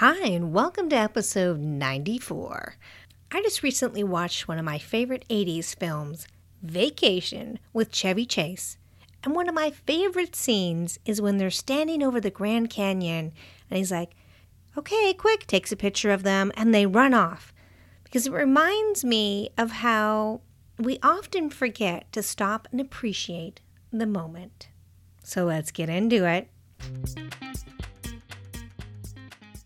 Hi, and welcome to episode 94. I just recently watched one of my favorite 80s films, Vacation, with Chevy Chase. And one of my favorite scenes is when they're standing over the Grand Canyon and he's like, okay, quick, takes a picture of them, and they run off. Because it reminds me of how we often forget to stop and appreciate the moment. So let's get into it.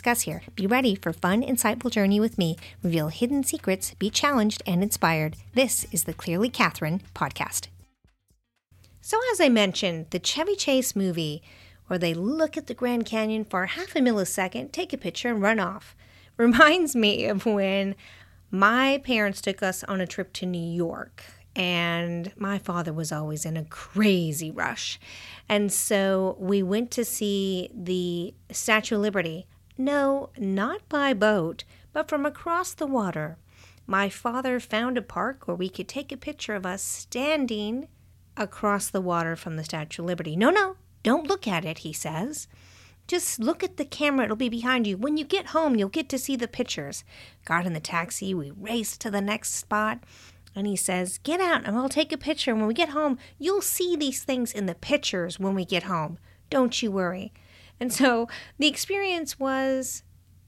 here. Be ready for fun, insightful journey with me. Reveal hidden secrets, be challenged and inspired. This is the Clearly Catherine podcast. So, as I mentioned, the Chevy Chase movie, where they look at the Grand Canyon for half a millisecond, take a picture, and run off, reminds me of when my parents took us on a trip to New York, and my father was always in a crazy rush. And so we went to see the Statue of Liberty. No, not by boat, but from across the water. My father found a park where we could take a picture of us standing across the water from the Statue of Liberty. No, no, don't look at it, he says. Just look at the camera, it'll be behind you. When you get home, you'll get to see the pictures. Got in the taxi, we raced to the next spot, and he says, Get out and we'll take a picture. When we get home, you'll see these things in the pictures when we get home. Don't you worry. And so the experience was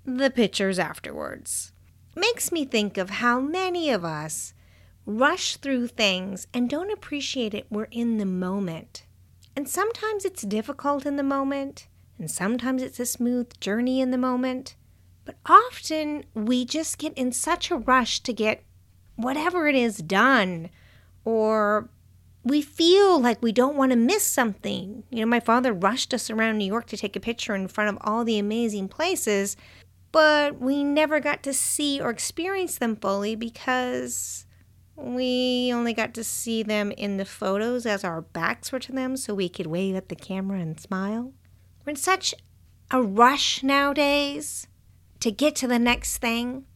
the pictures afterwards. Makes me think of how many of us rush through things and don't appreciate it. We're in the moment. And sometimes it's difficult in the moment and sometimes it's a smooth journey in the moment. But often we just get in such a rush to get whatever it is done, or we feel like we don't want to miss something. You know, my father rushed us around New York to take a picture in front of all the amazing places, but we never got to see or experience them fully because we only got to see them in the photos as our backs were to them so we could wave at the camera and smile. We're in such a rush nowadays to get to the next thing,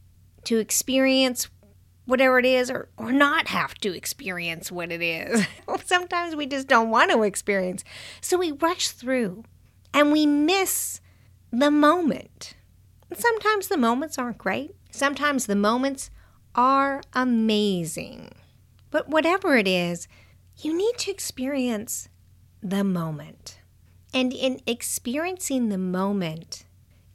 to experience whatever it is, or, or not have to experience what it is. Sometimes we just don't want to experience. So we rush through and we miss the moment. Sometimes the moments aren't great, sometimes the moments are amazing. But whatever it is, you need to experience the moment. And in experiencing the moment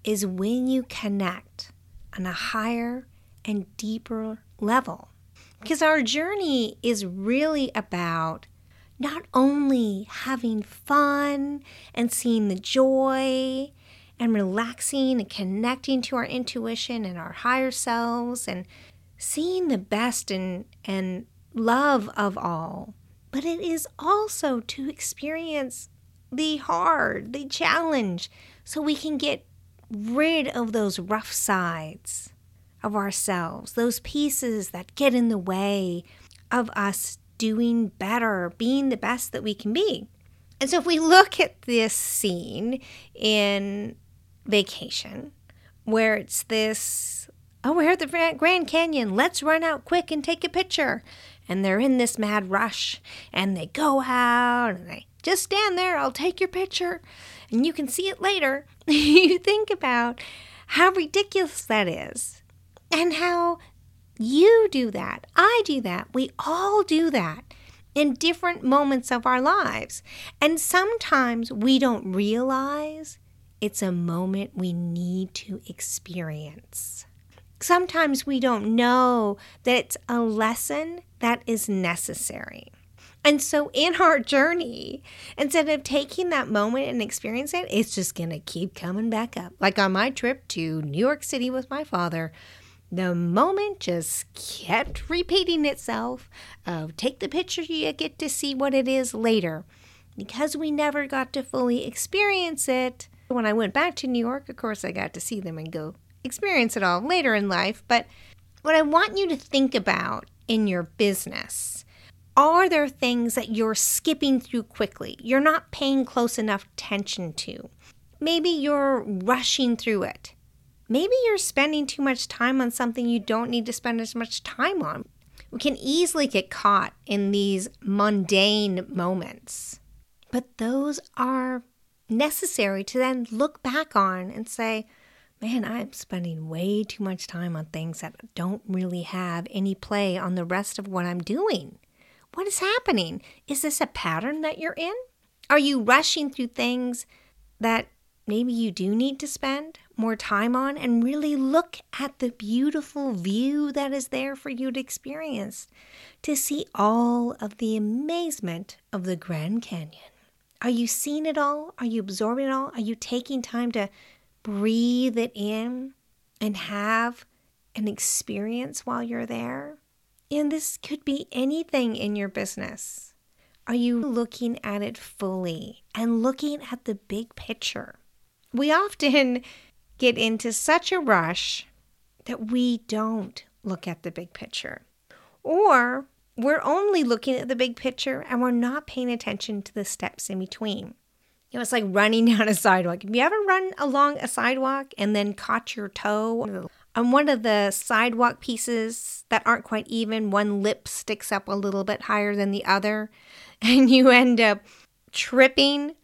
is when you connect on a higher and deeper level. Because our journey is really about not only having fun and seeing the joy and relaxing and connecting to our intuition and our higher selves and seeing the best and, and love of all, but it is also to experience the hard, the challenge, so we can get rid of those rough sides of ourselves, those pieces that get in the way of us doing better, being the best that we can be. And so if we look at this scene in Vacation, where it's this, oh, we're at the Grand Canyon, let's run out quick and take a picture. And they're in this mad rush and they go out and they just stand there, I'll take your picture, and you can see it later. you think about how ridiculous that is and how you do that. I do that. We all do that in different moments of our lives. And sometimes we don't realize it's a moment we need to experience. Sometimes we don't know that it's a lesson that is necessary. And so, in our journey, instead of taking that moment and experiencing it, it's just going to keep coming back up. Like on my trip to New York City with my father, the moment just kept repeating itself of take the picture, you get to see what it is later. Because we never got to fully experience it, when I went back to New York, of course, I got to see them and go experience it all later in life. But what I want you to think about in your business are there things that you're skipping through quickly? You're not paying close enough attention to. Maybe you're rushing through it. Maybe you're spending too much time on something you don't need to spend as much time on. We can easily get caught in these mundane moments, but those are necessary to then look back on and say, man, I'm spending way too much time on things that don't really have any play on the rest of what I'm doing. What is happening? Is this a pattern that you're in? Are you rushing through things that maybe you do need to spend more time on and really look at the beautiful view that is there for you to experience, to see all of the amazement of the Grand Canyon? Are you seeing it all? Are you absorbing it all? Are you taking time to breathe it in and have an experience while you're there? And this could be anything in your business. Are you looking at it fully and looking at the big picture? We often get into such a rush that we don't look at the big picture. Or we're only looking at the big picture and we're not paying attention to the steps in between. You know, it's like running down a sidewalk. Have you ever run along a sidewalk and then caught your toe on one of the sidewalk pieces that aren't quite even? One lip sticks up a little bit higher than the other, and you end up tripping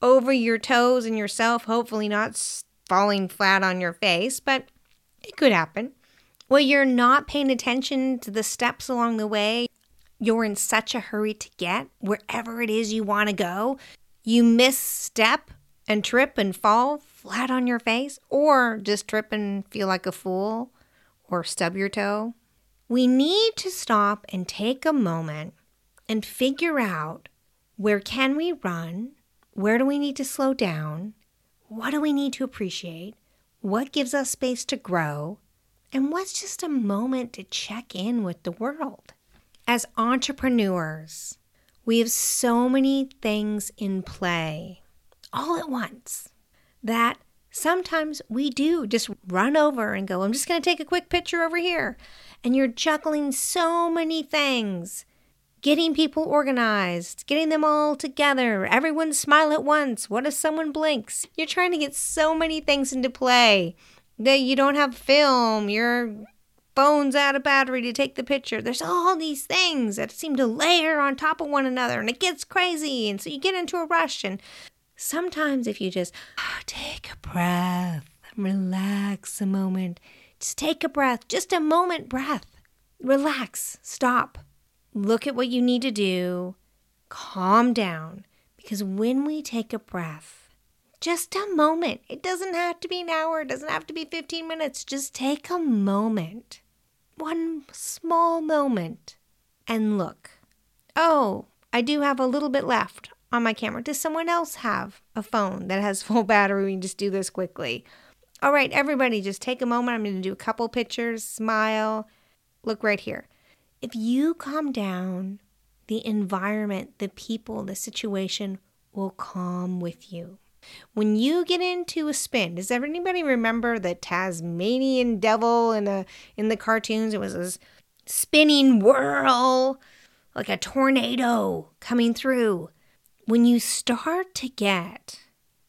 over your toes and yourself, hopefully not falling flat on your face, but it could happen. Well, you're not paying attention to the steps along the way. You're in such a hurry to get wherever it is you want to go. You misstep and trip and fall flat on your face, or just trip and feel like a fool, or stub your toe. We need to stop and take a moment and figure out where can we run where do we need to slow down? What do we need to appreciate? What gives us space to grow? And what's just a moment to check in with the world? As entrepreneurs, we have so many things in play all at once that sometimes we do just run over and go, I'm just going to take a quick picture over here. And you're juggling so many things getting people organized, getting them all together, everyone smile at once. What if someone blinks? You're trying to get so many things into play that you don't have film, your phone's out of battery to take the picture. There's all these things that seem to layer on top of one another and it gets crazy. And so you get into a rush. And sometimes, if you just ah, take a breath, relax a moment, just take a breath, just a moment breath, relax, stop look at what you need to do, calm down. Because when we take a breath, just a moment, it doesn't have to be an hour, it doesn't have to be 15 minutes, just take a moment, one small moment, and look. Oh, I do have a little bit left on my camera. Does someone else have a phone that has full battery? We can just do this quickly. All right, everybody, just take a moment. I'm going to do a couple pictures, smile. Look right here. If you calm down, the environment, the people, the situation will calm with you. When you get into a spin, does anybody remember the Tasmanian devil in the in the cartoons? It was this spinning whirl like a tornado coming through. When you start to get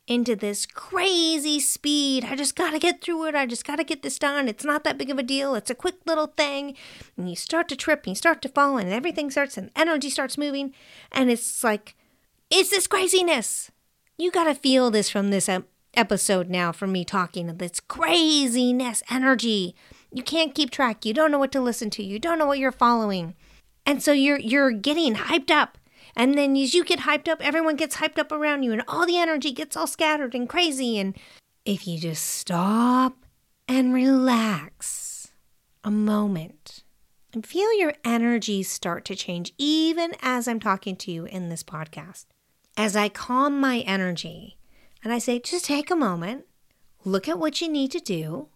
into this crazy speed. I just got to get through it. I just got to get this done. It's not that big of a deal. It's a quick little thing. And you start to trip and you start to fall and everything starts and energy starts moving. And it's like, it's this craziness. You got to feel this from this episode now from me talking of this craziness, energy. You can't keep track. You don't know what to listen to. You don't know what you're following. And so you're you're getting hyped up and then as you get hyped up, everyone gets hyped up around you and all the energy gets all scattered and crazy. And if you just stop and relax a moment and feel your energy start to change, even as I'm talking to you in this podcast, as I calm my energy and I say, just take a moment, look at what you need to do.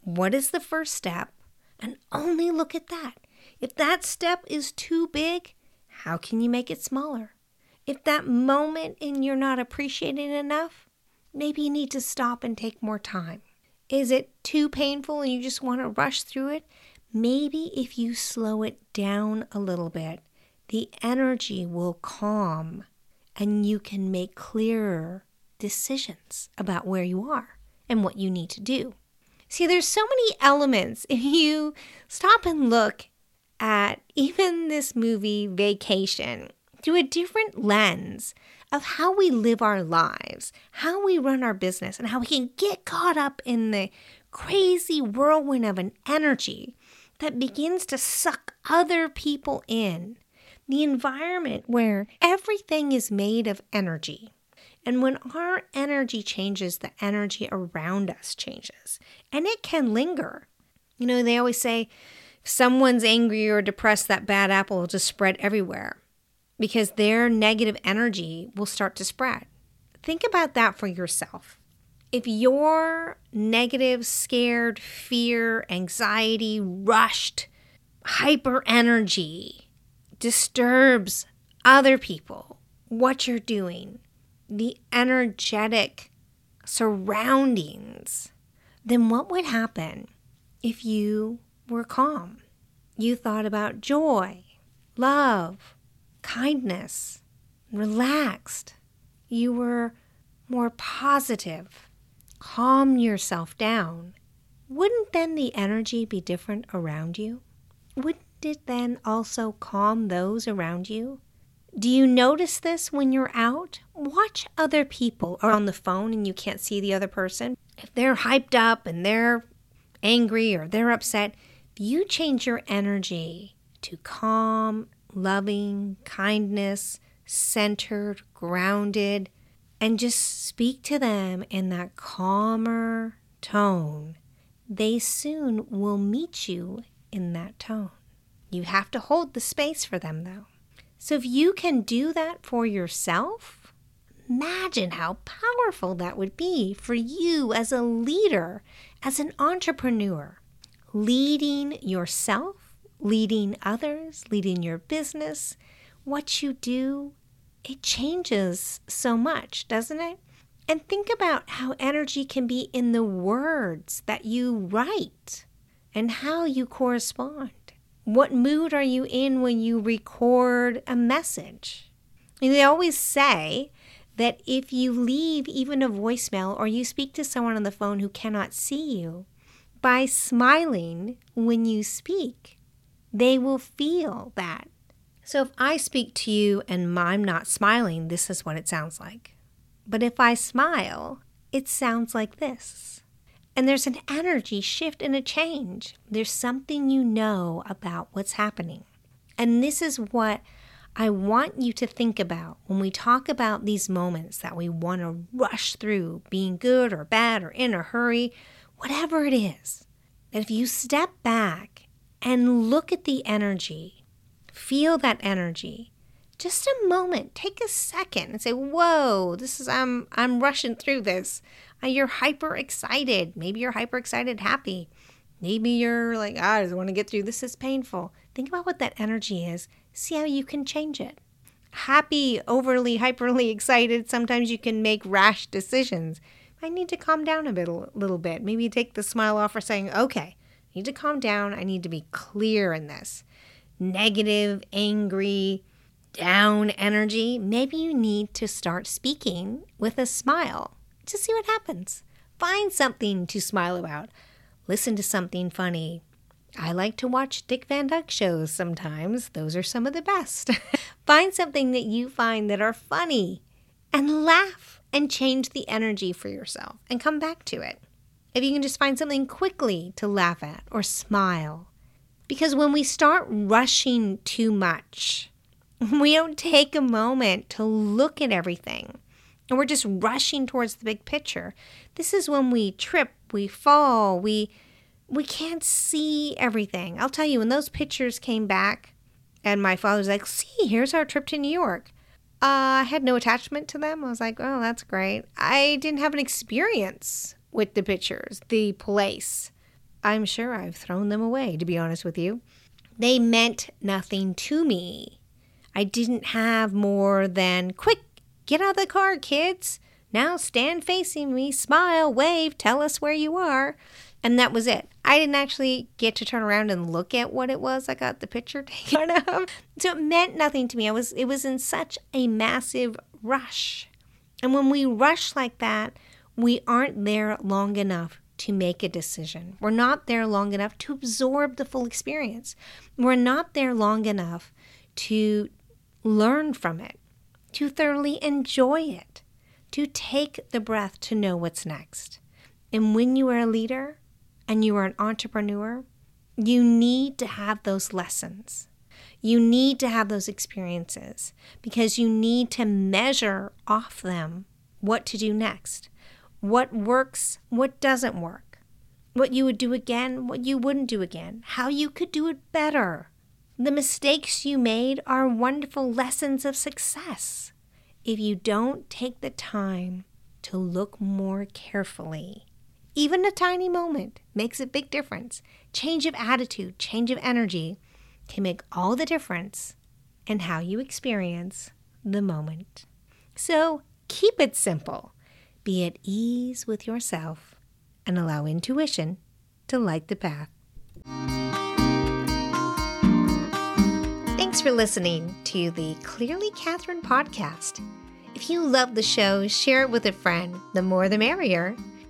What is the first step? And only look at that. If that step is too big, how can you make it smaller? If that moment and you're not appreciating enough, Maybe you need to stop and take more time. Is it too painful and you just want to rush through it? Maybe if you slow it down a little bit, the energy will calm and you can make clearer decisions about where you are and what you need to do. See, there's so many elements. If you stop and look at even this movie, Vacation, through a different lens of how we live our lives, how we run our business, and how we can get caught up in the crazy whirlwind of an energy that begins to suck other people in. The environment where everything is made of energy. And when our energy changes, the energy around us changes. And it can linger. You know, they always say, someone's angry or depressed, that bad apple will just spread everywhere because their negative energy will start to spread. Think about that for yourself. If your negative, scared, fear, anxiety, rushed, hyper energy disturbs other people, what you're doing, the energetic surroundings, then what would happen if you were calm? You thought about joy, love, kindness, relaxed. You were more positive. Calm yourself down. Wouldn't then the energy be different around you? Wouldn't it then also calm those around you? Do you notice this when you're out? Watch other people are on the phone and you can't see the other person. If they're hyped up and they're angry or they're upset, you change your energy to calm loving, kindness, centered, grounded, and just speak to them in that calmer tone, they soon will meet you in that tone. You have to hold the space for them, though. So if you can do that for yourself, imagine how powerful that would be for you as a leader, as an entrepreneur, leading yourself leading others, leading your business, what you do, it changes so much, doesn't it? And think about how energy can be in the words that you write and how you correspond. What mood are you in when you record a message? And they always say that if you leave even a voicemail or you speak to someone on the phone who cannot see you, by smiling when you speak, they will feel that. So if I speak to you and I'm not smiling, this is what it sounds like. But if I smile, it sounds like this. And there's an energy shift and a change. There's something you know about what's happening. And this is what I want you to think about when we talk about these moments that we want to rush through, being good or bad or in a hurry, whatever it is. That if you step back and look at the energy. Feel that energy. Just a moment. Take a second and say, "Whoa, this is I'm I'm rushing through this." Uh, you're hyper excited. Maybe you're hyper excited, happy. Maybe you're like, ah, I just want to get through this is painful. Think about what that energy is. See how you can change it. Happy, overly, hyperly excited. Sometimes you can make rash decisions. I need to calm down a bit, a little bit. Maybe take the smile off for saying, okay, I need to calm down. I need to be clear in this. Negative, angry, down energy, maybe you need to start speaking with a smile to see what happens. Find something to smile about. Listen to something funny. I like to watch Dick Van Dyke shows sometimes. Those are some of the best. find something that you find that are funny and laugh and change the energy for yourself and come back to it if you can just find something quickly to laugh at or smile. Because when we start rushing too much, we don't take a moment to look at everything and we're just rushing towards the big picture. This is when we trip, we fall, we we can't see everything. I'll tell you when those pictures came back and my father's like, "See, here's our trip to New York." Uh, I had no attachment to them. I was like, "Oh, that's great." I didn't have an experience with the pictures, the place. I'm sure I've thrown them away, to be honest with you. They meant nothing to me. I didn't have more than, quick, get out of the car, kids. Now stand facing me, smile, wave, tell us where you are. And that was it. I didn't actually get to turn around and look at what it was I got the picture taken of. So it meant nothing to me. I was it was in such a massive rush. And when we rush like that, we aren't there long enough to make a decision. We're not there long enough to absorb the full experience. We're not there long enough to learn from it, to thoroughly enjoy it, to take the breath to know what's next. And when you are a leader and you are an entrepreneur, you need to have those lessons. You need to have those experiences because you need to measure off them what to do next what works, what doesn't work, what you would do again, what you wouldn't do again, how you could do it better. The mistakes you made are wonderful lessons of success. If you don't take the time to look more carefully, even a tiny moment makes a big difference. Change of attitude, change of energy can make all the difference in how you experience the moment. So keep it simple. Be at ease with yourself and allow intuition to light the path. Thanks for listening to the Clearly Catherine podcast. If you love the show, share it with a friend. The more the merrier.